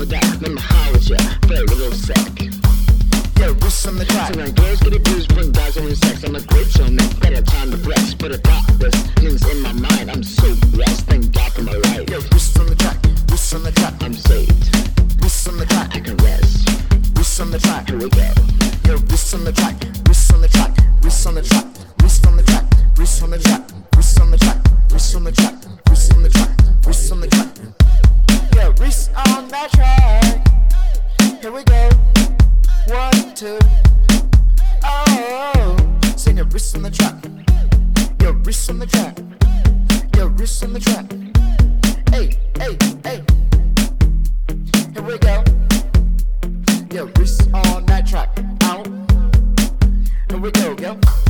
forgot Memology, very little sec Yeah, what's on the clock? Tonight girls get abused, bring guys only sex I'm a great showman, better time to flex But I got this, things in my mind I'm so blessed, thank God for my life Yeah, what's on the track, What's on the track, I'm saved What's on the track, I can rest What's on the track, Here we go Yo, what's on the track, What's on the track, What's on the track, What's on the track, What's on the track, What's on the track, What's on the track. back track. Here we go. One, two. Oh, sing your wrist on the track. Your wrist on the track. Your wrist on the track. Hey, hey, hey. Here we go. Your wrist on that track. Out. Here we go, girl.